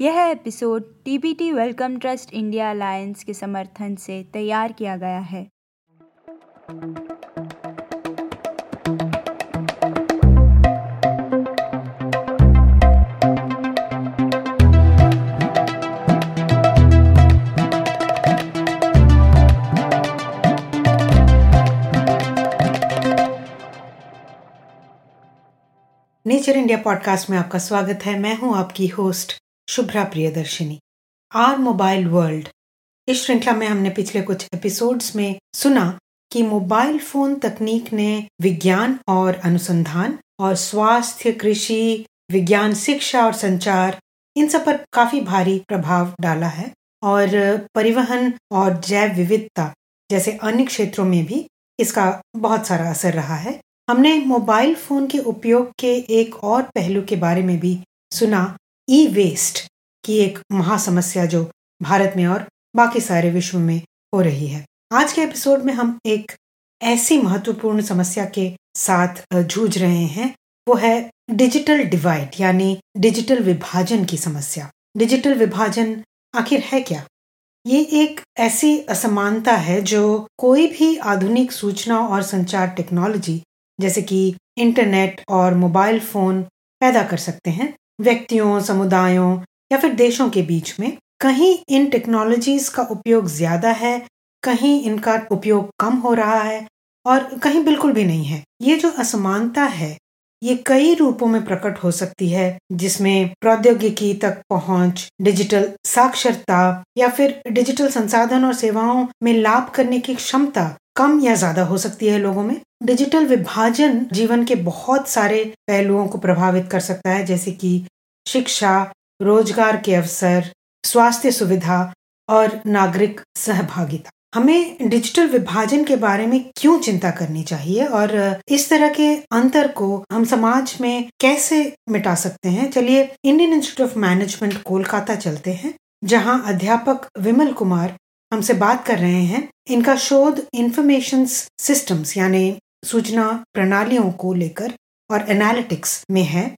यह episode DBT welcome trust India alliance के समर्थन से तैयार किया गया है। नेचर इंडिया पॉडकास्ट में आपका स्वागत है। मैं हूँ आपकी host Shubhra Priyadarshini, our mobile world. इस श्रृंखला में हमने पिछले कुछ एपिसोड्स में सुना कि मोबाइल फ़ोन तकनीक ने विज्ञान और अनुसंधान और स्वास्थ्य, कृषि, विज्ञान, शिक्षा और संचार, इन सब पर काफ़ी भारी प्रभाव डाला है और परिवहन और जैव विविधता जैसे अन्य क्षेत्रों में भी इसका बहुत सारा असर रहा है। हमने मोबाइल फ़ोन के उपयोग के एक और पहलू के बारे में भी सुना ई वेस्ट की एक महासमस्या जो भारत में और बाकी सारे विश्व में हो रही है। आज के एपिसोड में हम एक ऐसी महत्वपूर्ण समस्या के साथ जूझ रहे हैं। वो है डिजिटल डिवाइड यानी डिजिटल विभाजन की समस्या। डिजिटल विभाजन आखिर है क्या? ये एक ऐसी असमानता है जो कोई भी आधुनिक सूचना और संचार टेक्नोलॉजी जैसे कि इंटरनेट और मोबाइल फ़ोन पैदा कर सकते हैं। व्यक्तियों, समुदायों या फिर देशों के बीच में कहीं इन टेक्नोलॉजीज़ का उपयोग ज़्यादा है, कहीं इनका उपयोग कम हो रहा है और कहीं बिल्कुल भी नहीं है। ये जो असमानता है, ये कई रूपों में प्रकट हो सकती है, जिसमें प्रौद्योगिकी तक पहुँच, डिजिटल साक्षरता या फिर डिजिटल संसाधन और सेवाओं में लाभ करने की क्षमता कम या ज़्यादा हो सकती है लोगों में। डिजिटल विभाजन जीवन के बहुत सारे पहलुओं को प्रभावित कर सकता है, जैसे कि शिक्षा, रोज़गार के अवसर, स्वास्थ्य सुविधा और नागरिक सहभागिता। हमें डिजिटल विभाजन के बारे में क्यों चिंता करनी चाहिए और इस तरह के अंतर को हम समाज में कैसे मिटा सकते हैं? चलिए Indian Institute of Management Kolkata चलते हैं, जहाँ अध्यापक विमल कुमार हमसे बात कर रहे हैं। इनका शोध इंफॉर्मेशन सिस्टम्स यानी सूचना प्रणालियों को लेकर और एनालिटिक्स में है।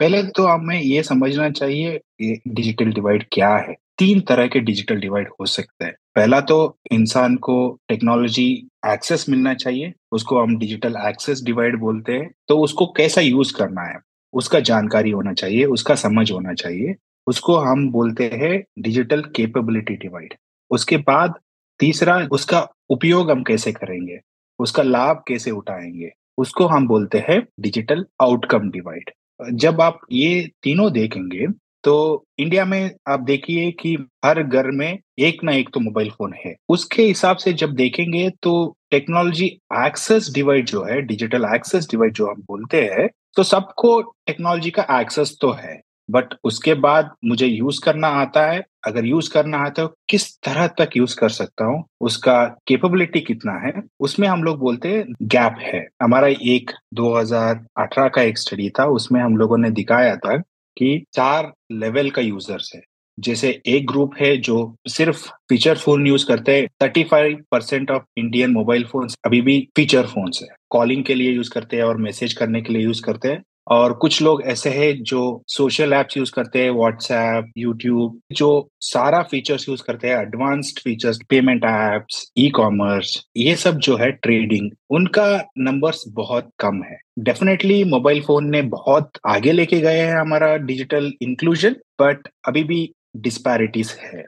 पहले तो हमें ये समझना चाहिए डिजिटल डिवाइड क्या है? तीन तरह के डिजिटल डिवाइड हो सकते हैं। पहला तो इंसान को टेक्नोलॉजी एक्सेस मिलना चाहिए, उसको हम डिजिटल एक्सेस डिवाइड बोलते हैं तो उसको कैसा यूज़ करना है? उसका जानकारी होना चाहिए, उसका समझ होना चाहिए, उसको हम बोलते हैं डिजिटल केपेबिलिटी डिवाइड उसके बाद तीसरा, उसका उपयोग हम कैसे करेंगे? उसका लाभ कैसे उठाएँगे? उसको हम बोलते हैं डिजिटल आउटकम डिवाइड जब आप ये तीनों देखेंगे तो इंडिया में आप देखिए कि हर घर में एक ना एक तो मोबाइल फ़ोन है। उसके हिसाब से जब देखेंगे तो टेक्नोलॉजी एक्सेस डिवाइड जो है डिजिटल एक्सेस डिवाइड जो हम बोलते हैं तो सबको टेक्नोलॉजी का एक्सेस तो है। बट उसके बाद मुझे यूज़ करना आता है। अगर यूज़ करना आता है तो किस तरह तक यूज़ कर सकता हूँ? उसका केपेबिलिटी कितना है? उसमें हम लोग बोलते हैं गैप है। हमारा एक 2018 का एक स्टडी था। उसमें हम लोगों ने दिखाया था कि चार लेवल का यूज़र्स है। जैसे एक ग्रुप है जो सिर्फ़ फीचर फ़ोन यूज़ करते हैं। Thirty five percent of Indian mobile phone अभी भी फीचर फ़ोन है। कॉलिंग के लिए यूज़ करते हैं और मैसेज करने के लिए यूज़ करते हैं। और कुछ लोग ऐसे हैं जो सोशल एप्स यूज़ करते हैं व्हाट्सएप यूट्यूब जो सारा फीचर्स यूज़ करते हैं advanced features payment apps e commerce ये सब जो है ट्रेडिंग उनका नंबर्स बहुत कम है। डेफिनेटली मोबाइल फ़ोन ने बहुत आगे लेके गए हैं हमारा डिजिटल इंक्लूजन बट अभी भी डिस्पैरिटीज है।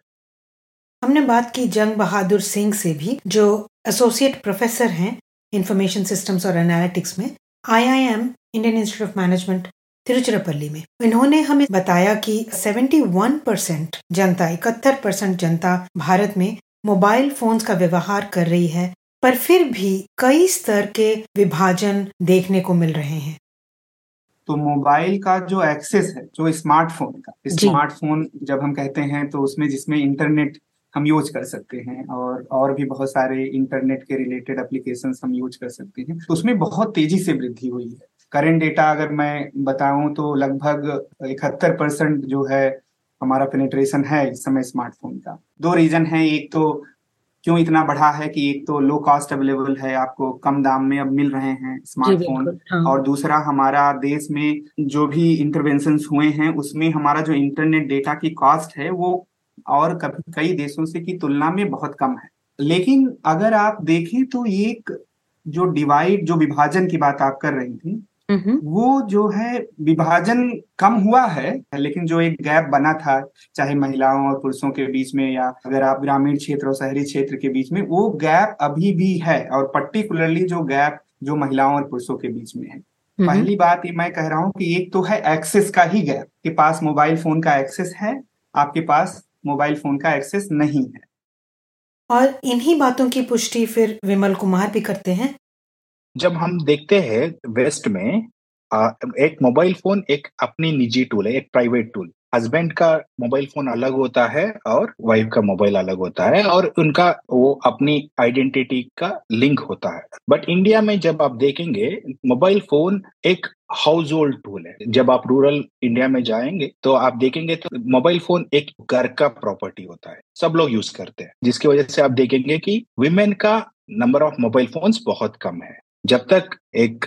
हमने बात की जंग बहादुर सिंह से भी, जो एसोसिएट प्रोफेसर हैं इंफॉर्मेशन सिस्टम्स और एनालिटिक्स में। IIM Indian Institute of Management Tiruchirappalli में। इन्होंने हमें बताया कि 71 परसेंट जनता इकहत्तर परसेंट जनता भारत में मोबाइल फोन्स का व्यवहार कर रही है पर फिर भी कई स्तर के विभाजन देखने को मिल रहे हैं। तो मोबाइल का जो एक्सेस है जो स्मार्टफ़ोन का स्मार्टफ़ोन जब हम कहते हैं तो उसमें जिसमें इंटरनेट हम यूज़ कर सकते हैं और और भी बहुत सारे इंटरनेट के रिलेटेड एप्लीकेशन हम यूज़ कर सकते हैं। तो उसमें बहुत तेज़ी से वृद्धि हुई है। करेंट डेटा अगर मैं बताऊँ तो लगभग इकहत्तर परसेंट जो है हमारा पेनिट्रेशन है इस समय स्मार्टफ़ोन का। दो रीजन है। एक तो क्यों इतना बढ़ा है कि एक तो लो कॉस्ट अवेलेबल है आपको कम दाम में अब मिल रहे हैं स्मार्टफ़ोन हाँ। और दूसरा हमारा देश में जो भी इंटरवेंशन हुए हैं उसमें हमारा जो इंटरनेट डेटा की कॉस्ट है वो और कभी कई देशों से की तुलना में बहुत कम है। लेकिन अगर आप देखें तो एक जो डिवाइड जो विभाजन की बात आप कर रही थी वो जो है विभाजन कम हुआ है लेकिन जो एक गैप बना था चाहे महिलाओं और पुरुषों के बीच में या अगर आप ग्रामीण क्षेत्र और शहरी क्षेत्र के बीच में वो गैप अभी भी है और पर्टिकुलरली जो गैप जो महिलाओं और पुरुषों के बीच में है। पहली बात ये मैं कह रहा हूँ कि एक तो है एक्सेस का ही गैप के पास मोबाइल फ़ोन का एक्सेस है आपके पास मोबाइल फ़ोन का एक्सेस नहीं है। और इन्हीं बातों की पुष्टि फिर विमल कुमार भी करते हैं। जब हम देखते हैं वेस्ट में एक मोबाइल फ़ोन एक अपनी निजी टूल है, एक प्राइवेट टूल हस्बैंड का मोबाइल फ़ोन अलग होता है और वाइफ का मोबाइल अलग होता है और उनका वो अपनी आइडेंटिटी का लिंक होता है. बट इंडिया में जब आप देखेंगे मोबाइल फ़ोन एक हाउस होल्ड टूल है. जब आप रूरल इंडिया में जाएँगे तो आप देखेंगे तो मोबाइल फ़ोन एक घर का प्रॉपर्टी होता है. सब लोग यूज़ करते हैं. जिसकी वजह से आप देखेंगे कि विमेन का नंबर ऑफ़ मोबाइल फोन्स बहुत कम है. जब तक एक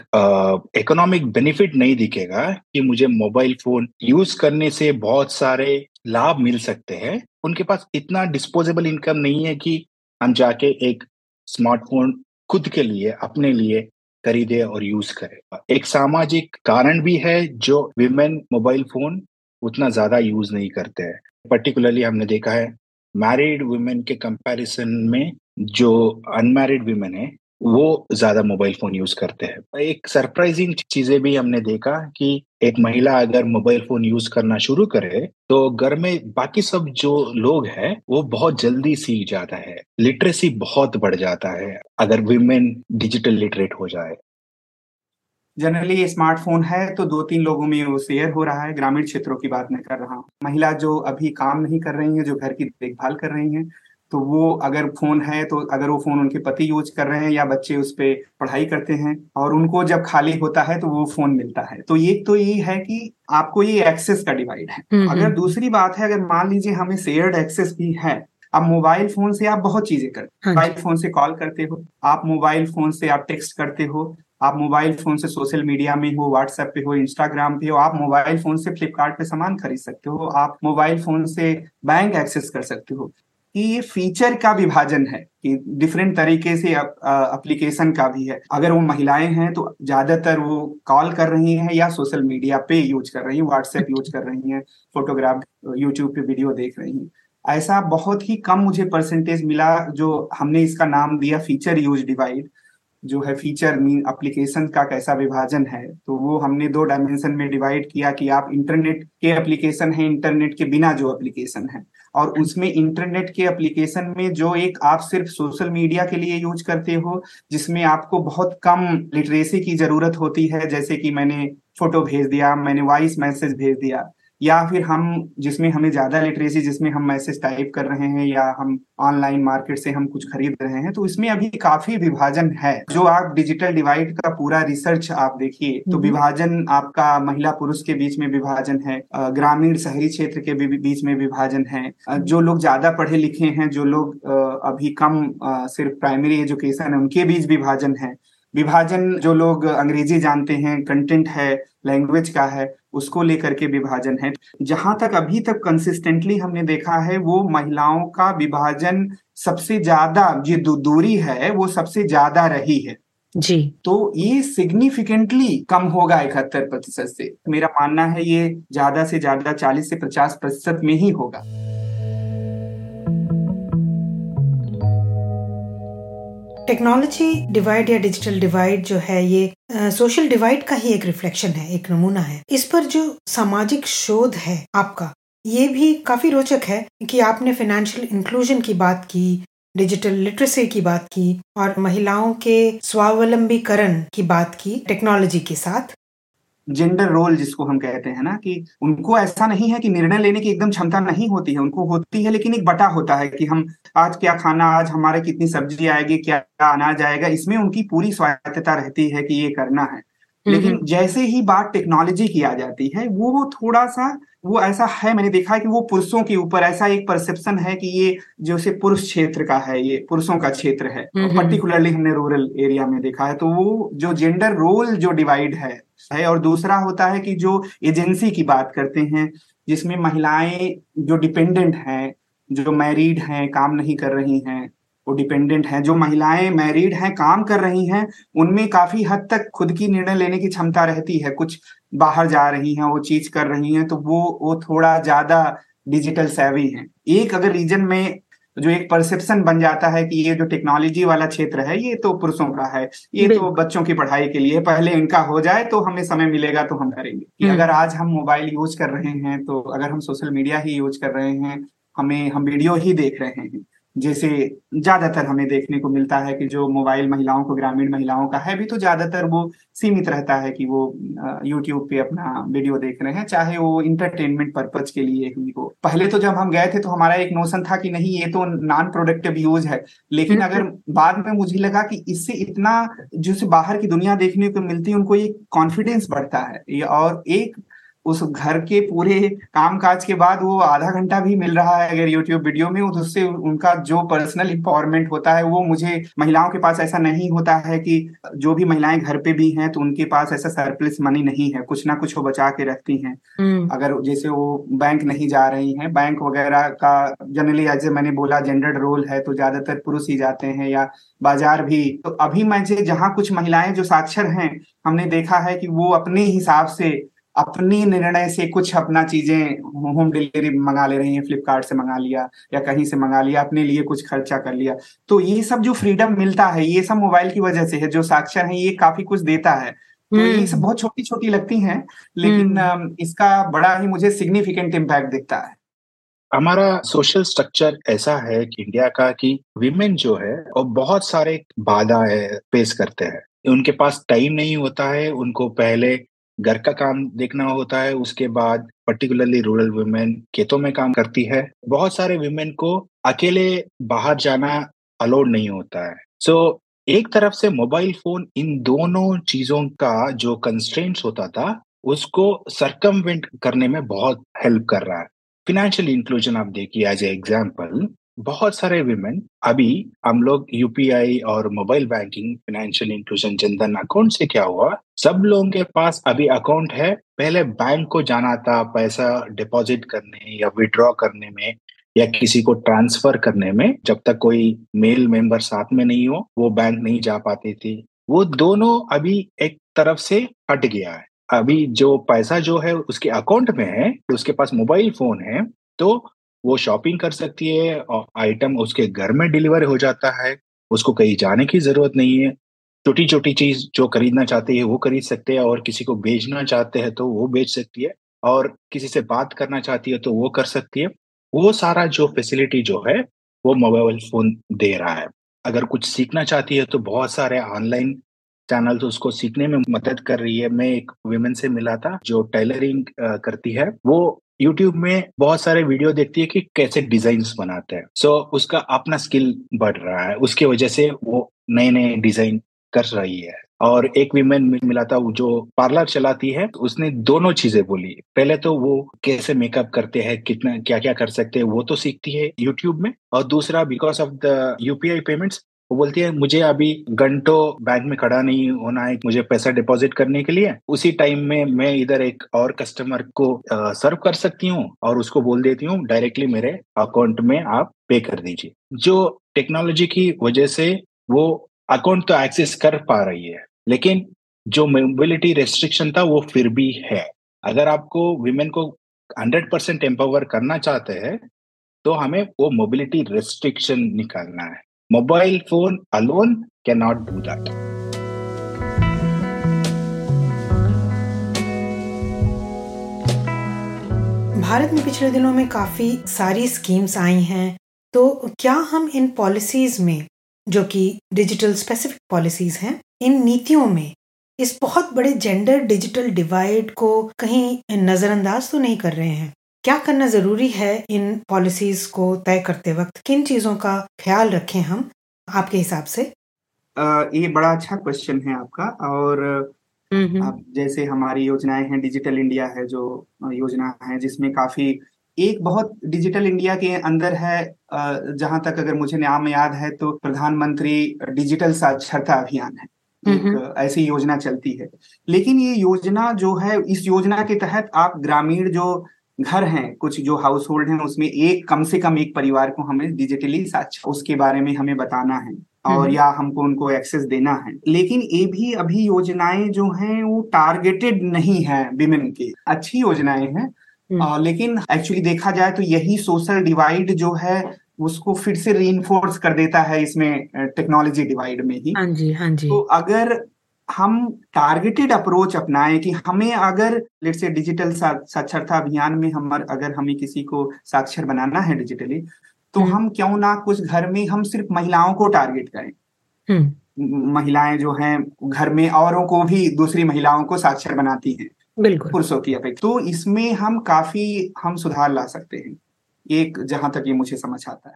इकोनॉमिक बेनिफिट नहीं दिखेगा कि मुझे मोबाइल फ़ोन यूज़ करने से बहुत सारे लाभ मिल सकते हैं, उनके पास इतना डिस्पोजेबल इनकम नहीं है कि हम जाके एक स्मार्टफ़ोन खुद के लिए, अपने लिए खरीदे और यूज़ करे। एक सामाजिक कारण भी है जो विमेन मोबाइल फ़ोन उतना ज़्यादा यूज़ नहीं करते हैं। पर्टिकुलरली हमने देखा है मैरिड वुमेन के कंपैरिजन में जो अनमैरिड वुमेन है वो ज़्यादा मोबाइल फ़ोन यूज़ करते हैं। एक सरप्राइजिंग चीज़ें भी हमने देखा कि एक महिला अगर मोबाइल फ़ोन यूज़ करना शुरू करे तो घर में बाकी सब जो लोग हैं, वो बहुत जल्दी सीख जाता है। लिटरेसी बहुत बढ़ जाता है, अगर विमेन डिजिटल लिटरेट हो जाए। जनरली स्मार्टफ़ोन है तो दो तीन लोगों में वो शेयर हो रहा है। ग्रामीण क्षेत्रों की बात मैं कर रहा हूँ। महिला जो अभी काम नहीं कर रही है, जो घर की देखभाल कर रही हैं तो वो अगर फ़ोन है तो अगर वो फ़ोन उनके पति यूज़ कर रहे हैं या बच्चे उस पर पढ़ाई करते हैं और उनको जब खाली होता है तो वो फ़ोन मिलता है। तो ये तो ये है कि आपको ये एक्सेस का डिवाइड है। हम्म, अगर हम्म। दूसरी बात है अगर मान लीजिए हमें शेयर्ड एक्सेस भी है अब मोबाइल फ़ोन से आप बहुत चीज़ें करते हो मोबाइल फ़ोन से कॉल करते हो आप मोबाइल फ़ोन से आप टेक्स्ट करते हो आप मोबाइल फ़ोन से सोशल मीडिया में हो व्हाट्सएप पे हो इंस्टाग्राम पे हो आप मोबाइल फ़ोन से फ्लिपकार्ट पे सामान खरीद सकते हो आप मोबाइल फ़ोन से बैंक एक्सेस कर सकते हो। कि ये फीचर का विभाजन है, कि डिफरेंट तरीके से एप्लीकेशन का भी है। अगर वो महिलाएँ हैं तो ज़्यादातर वो कॉल कर रही हैं या सोशल मीडिया पे यूज़ कर रही हैं व्हाट्सएप यूज़ कर रही हैं फोटोग्राफ यूट्यूब पे वीडियो देख रही हैं। ऐसा बहुत ही कम मुझे परसेंटेज मिला जो हमने इसका नाम दिया फीचर यूज़ डिवाइड जो है फीचर मीन एप्लीकेशन का कैसा विभाजन है। तो वो हमने दो डायमेंशन में डिवाइड किया कि आप इंटरनेट के एप्लीकेशन है इंटरनेट के बिना जो एप्लीकेशन है। और उसमें इंटरनेट के एप्लीकेशन में जो एक आप सिर्फ़ सोशल मीडिया के लिए यूज़ करते हो, जिसमें आपको बहुत कम लिटरेसी की ज़रूरत होती है, जैसे कि मैंने फ़ोटो भेज दिया, मैंने वॉइस मैसेज भेज दिया। या फिर हम जिसमें हमें ज़्यादा लिटरेसी जिसमें हम मैसेज टाइप कर रहे हैं या हम ऑनलाइन मार्केट से हम कुछ खरीद रहे हैं तो इसमें अभी काफ़ी विभाजन है। जो आप डिजिटल डिवाइड का पूरा रिसर्च आप देखिए तो हम्म। विभाजन आपका महिला पुरुष के बीच में विभाजन है ग्रामीण शहरी क्षेत्र के बीच में विभाजन है। जो लोग ज़्यादा पढ़े लिखे हैं जो लोग अभी कम सिर्फ़ प्राइमरी एजुकेशन है उनके बीच विभाजन है। विभाजन जो लोग अंग्रेज़ी जानते हैं कंटेंट है लैंग्वेज का है उसको लेकर के विभाजन है। जहाँ तक अभी तक कंसिस्टेंटली हमने देखा है वो महिलाओं का विभाजन सबसे ज़्यादा जो दूरी है वो सबसे ज़्यादा रही है। जी। तो ये सिग्निफिकेंटली कम होगा इकहत्तर प्रतिशत से। मेरा मानना है ये ज़्यादा से ज़्यादा चालीस से पचास प्रतिशत में ही होगा। टेक्नोलॉजी डिवाइड या डिजिटल डिवाइड जो है ये सोशल डिवाइड का ही एक रिफ्लेक्शन है, एक नमूना है। इस पर जो सामाजिक शोध है आपका, ये भी काफ़ी रोचक है कि आपने फाइनेंशियल इंक्लूजन की बात की डिजिटल लिटरेसी की बात की और महिलाओं के स्वावलंबीकरण की बात की टेक्नोलॉजी के साथ। जेंडर रोल जिसको हम कहते हैं ना कि उनको ऐसा नहीं है कि निर्णय लेने की एकदम क्षमता नहीं होती है उनको होती है लेकिन एक बटा होता है कि हम आज क्या खाना आज हमारे कितनी सब्ज़ी आएगी क्या अनाज आएगा इसमें उनकी पूरी स्वायत्तता रहती है कि ये करना है। लेकिन जैसे ही बात टेक्नोलॉजी की आ जाती है वो थोड़ा सा वो ऐसा है मैंने देखा है कि वो पुरुषों के ऊपर ऐसा एक परसेप्शन है कि ये जो से पुरुष क्षेत्र का है ये पुरुषों का क्षेत्र है। पर्टिकुलरली हमने रूरल एरिया में देखा है तो वो जो जेंडर रोल जो डिवाइड है है और दूसरा होता है कि जो एजेंसी की बात करते हैं, जिसमें महिलाएँ जो डिपेंडेंट हैं, जो मैरिड हैं, काम नहीं कर रही हैं, वो डिपेंडेंट हैं, जो महिलाएँ मैरिड हैं, काम कर रही हैं, उनमें काफ़ी हद तक खुद की निर्णय लेने की क्षमता रहती है। कुछ बाहर जा रही हैं, वो चीज़ कर रही हैं तो वो वो थोड़ा ज़्यादा डिजिटल सेवी हैं। एक अगर रीजन में जो एक परसेप्शन बन जाता है कि ये जो टेक्नोलॉजी वाला क्षेत्र है ये तो पुरुषों का है। ये तो बच्चों की पढ़ाई के लिए पहले इनका हो जाए तो हमें समय मिलेगा तो हम करेंगे। कि हम्म। अगर आज हम मोबाइल यूज़ कर रहे हैं तो अगर हम सोशल मीडिया ही यूज़ कर रहे हैं हमें हम वीडियो ही देख रहे हैं जैसे ज़्यादातर हमें देखने को मिलता है कि जो मोबाइल महिलाओं को ग्रामीण महिलाओं का है भी तो ज़्यादातर वो सीमित रहता है कि वो यूट्यूब पे अपना वीडियो देख रहे हैं चाहे वो इंटरटेनमेंट पर्पज के लिए ही हो। पहले तो जब हम गए थे तो हमारा एक नोशन था कि नहीं ये तो नॉन प्रोडक्टिव यूज़ है। लेकिन अगर बाद में मुझे लगा कि इससे इतना जो बाहर की दुनिया देखने को मिलती है उनको ये कॉन्फिडेंस बढ़ता है। और एक उस घर के पूरे काम काज के बाद वो आधा घंटा भी मिल रहा है अगर यूट्यूब वीडियो में उससे उनका जो पर्सनल इंपावरमेंट होता है वो मुझे महिलाओं के पास ऐसा नहीं होता है कि जो भी महिलाएँ घर पे भी हैं तो उनके पास ऐसा सरप्लस मनी नहीं है। कुछ ना कुछ वो बचा के रखती हैं। हम्म। अगर जैसे वो बैंक नहीं जा रही हैं बैंक वगैरह का जनरली जैसे मैंने बोला जेंडर्ड रोल है तो ज़्यादातर पुरुष ही जाते हैं या बाज़ार भी। तो अभी मैं जहाँ कुछ महिलाएँ जो साक्षर हैं हमने देखा है कि वो अपने हिसाब से अपनी निर्णय से कुछ अपना चीज़ें होम डिलीवरी मंगा ले रही हैं फ्लिपकार्ट से मंगा लिया या कहीं से मंगा लिया अपने लिए कुछ खर्चा कर लिया तो ये सब जो फ्रीडम मिलता है ये सब मोबाइल की वजह से है जो साक्षर है ये काफ़ी कुछ देता है तो ये हम्म। सब बहुत छोटी छोटी लगती हैं लेकिन हम्म। इसका बड़ा ही मुझे सिग्निफिकेंट इम्पैक्ट दिखता है हमारा सोशल स्ट्रक्चर ऐसा है कि इंडिया का कि विमेन जो है और बहुत सारे बाधा है फेस करते हैं उनके पास टाइम नहीं होता है उनको पहले घर का काम देखना होता है उसके बाद पर्टिकुलरली रूरल वुमेन खेतों में काम करती है। बहुत सारे वुमेन को अकेले बाहर जाना अलाउड नहीं होता है। सो so, एक तरफ़ से मोबाइल फ़ोन इन दोनों चीज़ों का जो कंस्ट्रेंट्स होता था उसको सरकमवेंट करने में बहुत हेल्प कर रहा है। फिनेंशियल इंक्लूजन आप देखिए एज ए एग्ज़ाम्पल बहुत सारे विमेन अभी हम लोग यूपीआई और mobile banking financial inclusion Jandhan account से क्या हुआ? सब लोगों के पास अभी अकाउंट है। पहले बैंक को जाना था पैसा डिपॉजिट करने या विड्रॉ करने में या किसी को ट्रांसफ़र करने में। जब तक कोई मेल मेंबर साथ में नहीं हो, वो बैंक नहीं जा पाती थी। वो दोनों अभी एक तरफ़ से हट गया है। अभी जो पैसा जो है उसके अकाउंट में है, उसके पास मोबाइल फ़ोन है तो वो शॉपिंग कर सकती है और आइटम उसके घर में डिलीवर हो जाता है, उसको कहीं जाने की ज़रूरत नहीं है। छोटी छोटी चीज़ जो खरीदना चाहती है वो खरीद सकते हैं और किसी को बेचना चाहते हैं तो वो बेच सकती है और किसी से बात करना चाहती है तो वो कर सकती है। वो सारा जो फैसिलिटी जो है, वो मोबाइल फ़ोन दे रहा है। अगर कुछ सीखना चाहती है तो बहुत सारे ऑनलाइन चैनल तो उसको सीखने में मदद कर रही है। मैं एक वुमेन से मिला था जो टेलरिंग करती है। वो यूट्यूब में बहुत सारे वीडियो देखती है कि कैसे डिज़ाइन बनाते हैं। सो so, उसका अपना स्किल बढ़ रहा है। उसकी वजह से वो नए नए डिज़ाइन कर रही है। और एक विमेन मिला था जो पार्लर चलाती है तो उसने दोनों चीज़ें बोली। पहले तो वो कैसे मेकअप करते हैं कितना क्या क्या कर सकते हैं वो तो सीखती है यूट्यूब में। और दूसरा because of the UPI payments वो बोलती है, मुझे अभी घंटों बैंक में खड़ा नहीं होना है, मुझे पैसा डिपॉजिट करने के लिए। उसी टाइम में मैं इधर एक और कस्टमर को सर्व कर सकती हूँ और उसको बोल देती हूँ डायरेक्टली मेरे अकाउंट में आप पे कर दीजिए। जो टेक्नोलॉजी की वजह से वो अकाउंट तो एक्सेस कर पा रही है, लेकिन जो मोबिलिटी रेस्ट्रिक्शन था वो फिर भी है। अगर आपको विमेन को हंड्रेड परसेंट एम्पावर करना चाहते हैं तो हमें वो मोबिलिटी रेस्ट्रिक्शन निकालना है। Mobile phone alone cannot do that. Bharat में पिछले दिनों में काफ़ी सारी स्कीम्स आई हैं तो क्या हम इन पॉलिसीज़ में, जो कि डिजिटल स्पेसिफिक पॉलिसीज़ हैं, इन नीतियों में इस बहुत बड़े जेंडर डिजिटल डिवाइड को कहीं नजरअंदाज तो नहीं कर रहे हैं क्या करना ज़रूरी है इन पॉलिसीज़ को तय करते वक्त? किन चीज़ों का ख्याल रखें हम आपके हिसाब से? आ, ये बड़ा अच्छा क्वेश्चन है आपका और अब जैसे हमारी योजनाएँ हैं डिजिटल इंडिया है जो योजना है जिसमें काफ़ी एक बहुत डिजिटल इंडिया के अंदर है जहाँ तक अगर मुझे नाम याद है तो प्रधानमंत्री डिजिटल साक्षरता अभियान है। एक ऐसी योजना चलती है। लेकिन ये योजना जो है इस योजना के तहत आप ग्रामीण जो घर हैं कुछ जो हाउस होल्ड हैं उसमें एक कम से कम एक परिवार को हमें डिजिटली उसके बारे में हमें बताना है और या हमको उनको एक्सेस देना है। लेकिन ये भी अभी योजनाएँ जो हैं वो टारगेटेड नहीं है विमेन की। अच्छी योजनाएँ हैं आ, लेकिन एक्चुअली देखा जाए तो यही सोशल डिवाइड जो है उसको फिर से री कर देता है इसमें टेक्नोलॉजी डिवाइड में ही। हाँ जी हाँ जी। तो अगर हम टारगेटेड अप्रोच अपनाएँ कि हमें अगर लेट से डिजिटल साक्षरता अभियान में हम अगर हमें किसी को साक्षर बनाना है डिजिटली तो हम्म। हम क्यों ना कुछ घर में हम सिर्फ़ महिलाओं को टारगेट करें। हम्म। महिलाएँ जो हैं घर में औरों को भी दूसरी महिलाओं को साक्षर बनाती हैं। बिल्कुल। पुरुषों की अपेक्षा। तो इसमें हम काफ़ी हम सुधार ला सकते हैं। एक जहाँ तक ये मुझे समझ आता है।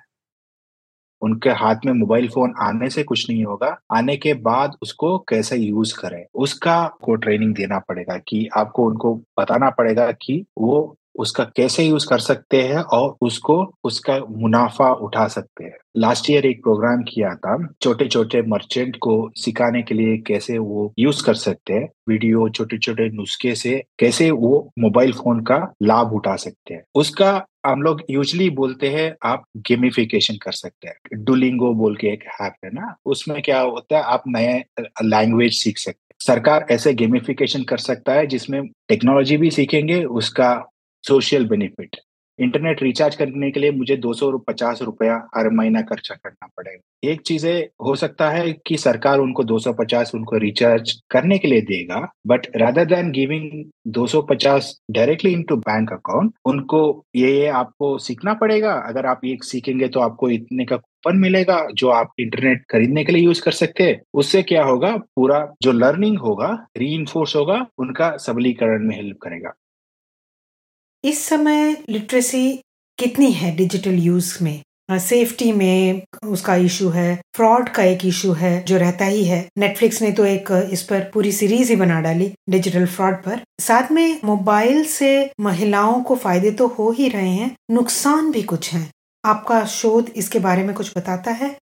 उनके हाथ में मोबाइल फ़ोन आने से कुछ नहीं होगा। आने के बाद उसको कैसे यूज़ करें? उसका को ट्रेनिंग देना पड़ेगा कि आपको उनको बताना पड़ेगा कि वो उसका कैसे यूज़ कर सकते हैं और उसको उसका मुनाफा उठा सकते हैं। लास्ट ईयर एक प्रोग्राम किया था छोटे छोटे मर्चेंट को सिखाने के लिए कैसे वो यूज़ कर सकते हैं। वीडियो छोटे छोटे नुस्खे से कैसे वो मोबाइल फ़ोन का लाभ उठा सकते हैं। उसका हम लोग यूजली बोलते हैं, आप गेमिफिकेशन कर सकते हैं। डुलिंगो बोल के एक ऐप है ना, उसमें क्या होता है, आप नए लैंग्वेज सीख सकते हैं। सरकार ऐसे गेमिफिकेशन कर सकता है, जिसमें टेक्नोलॉजी भी सीखेंगे, उसका सोशल बेनिफिट इंटरनेट रिचार्ज करने के लिए मुझे दो सौ पचास रुपया हर महीना खर्चा करना पड़ेगा। एक चीज़ हो सकता है कि सरकार उनको दो सौ पचास उनको रिचार्ज करने के लिए देगा बट रादर देन गिविंग दो सौ पचास डायरेक्टली इनटू बैंक अकाउंट उनको ये ये आपको सीखना पड़ेगा। अगर आप ये सीखेंगे तो आपको इतने का कूपन मिलेगा जो आप इंटरनेट खरीदने के लिए यूज़ कर सकते हैं। उससे क्या होगा? पूरा जो लर्निंग होगा री होगा, उनका सबलीकरण में हेल्प करेगा। इस समय लिटरेसी कितनी है डिजिटल यूज़ में? सेफ्टी में उसका इशू है फ्रॉड का एक इशू है जो रहता ही है। नेटफ्लिक्स ने तो एक, इस पर पूरी सीरीज़ ही बना डाली डिजिटल फ्रॉड पर। साथ में मोबाइल से महिलाओं को फ़ायदे तो हो ही रहे हैं, नुकसान भी कुछ हैं। आपका शोध इसके बारे में कुछ बताता है?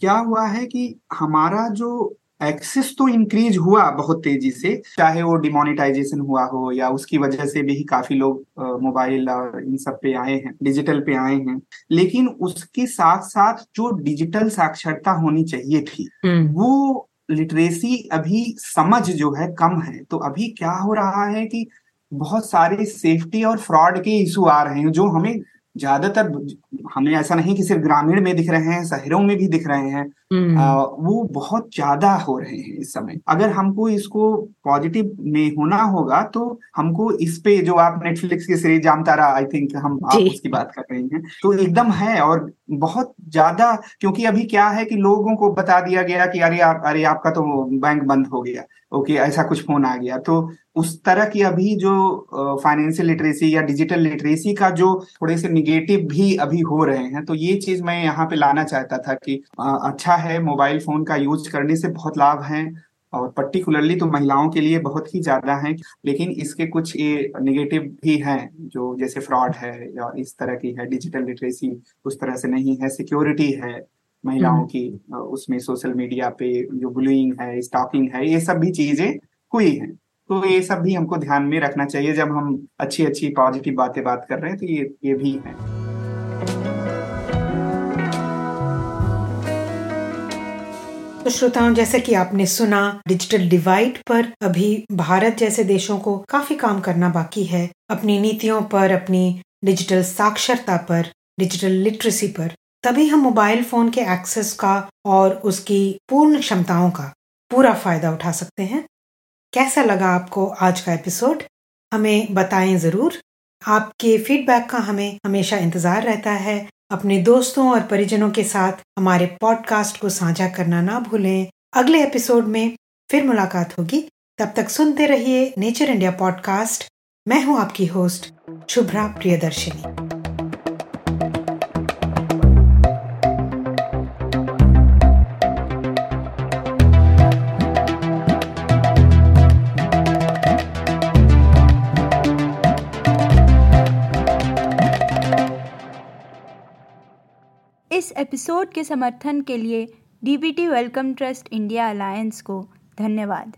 क्या हुआ है कि हमारा जो एक्सेस तो इंक्रीज हुआ बहुत तेज़ी से चाहे वो डिमोनिटाइजेशन हुआ हो या उसकी वजह से भी काफ़ी लोग मोबाइल और इन सब पे आए हैं डिजिटल पे आए हैं लेकिन उसके साथ साथ जो डिजिटल साक्षरता होनी चाहिए थी हम्म। वो लिटरेसी अभी समझ जो है कम है तो अभी क्या हो रहा है कि बहुत सारे सेफ्टी और फ्रॉड के इशू आ रहे हैं जो हमें ज़्यादातर हमें ऐसा नहीं कि सिर्फ़ ग्रामीण में दिख रहे हैं शहरों में भी दिख रहे हैं। आ, वो बहुत ज़्यादा हो रहे हैं इस समय। अगर हमको इसको पॉजिटिव में होना होगा तो हमको इस पे जो आप नेटफ्लिक्स की सीरीज़ जामतारा आई थिंक हम आप उसकी बात कर रहे हैं तो एकदम है और बहुत ज़्यादा क्योंकि अभी क्या है कि लोगों को बता दिया गया कि अरे आप अरे आपका तो बैंक बंद हो गया ओके ऐसा कुछ फ़ोन आ गया। तो उस तरह की अभी जो फाइनेंशियल लिटरेसी या डिजिटल लिटरेसी का जो थोड़े से निगेटिव भी अभी हो रहे हैं तो ये चीज़ मैं यहाँ पे लाना चाहता था कि अच्छा है मोबाइल फ़ोन का यूज़ करने से बहुत लाभ है और पर्टिकुलरली तो महिलाओं के लिए बहुत ही ज़्यादा है लेकिन इसके कुछ ये निगेटिव भी हैं जो जैसे फ्रॉड है या इस तरह की है डिजिटल लिटरेसी उस तरह से नहीं है सिक्योरिटी है महिलाओं हम्म। की उसमें सोशल मीडिया पे जो बुलिंग है स्टॉकिंग है ये सब भी चीज़ें हुई हैं तो ये सब भी हमको ध्यान में रखना चाहिए जब हम अच्छी अच्छी पॉजिटिव बातें बात कर रहे हैं तो ये ये भी है तो श्रोताओं, जैसे कि आपने सुना डिजिटल डिवाइड पर अभी भारत जैसे देशों को काफ़ी काम करना बाकी है। अपनी नीतियों पर, अपनी डिजिटल साक्षरता पर डिजिटल लिटरेसी पर, तभी हम मोबाइल फ़ोन के एक्सेस का और उसकी पूर्ण क्षमताओं का पूरा फ़ायदा उठा सकते हैं। कैसा लगा आपको आज का एपिसोड हमें बताएँ ज़रूर। आपके फीडबैक का हमें हमेशा इंतज़ार रहता है। अपने दोस्तों और परिजनों के साथ हमारे पॉडकास्ट को साझा करना ना भूलें। अगले एपिसोड में फिर मुलाकात होगी। तब तक सुनते रहिए नेचर इंडिया पॉडकास्ट मैं हूँ आपकी होस्ट शुभ्रा प्रियदर्शिनी। इस एपिसोड के समर्थन के लिए DBT welcome trust India alliance को धन्यवाद।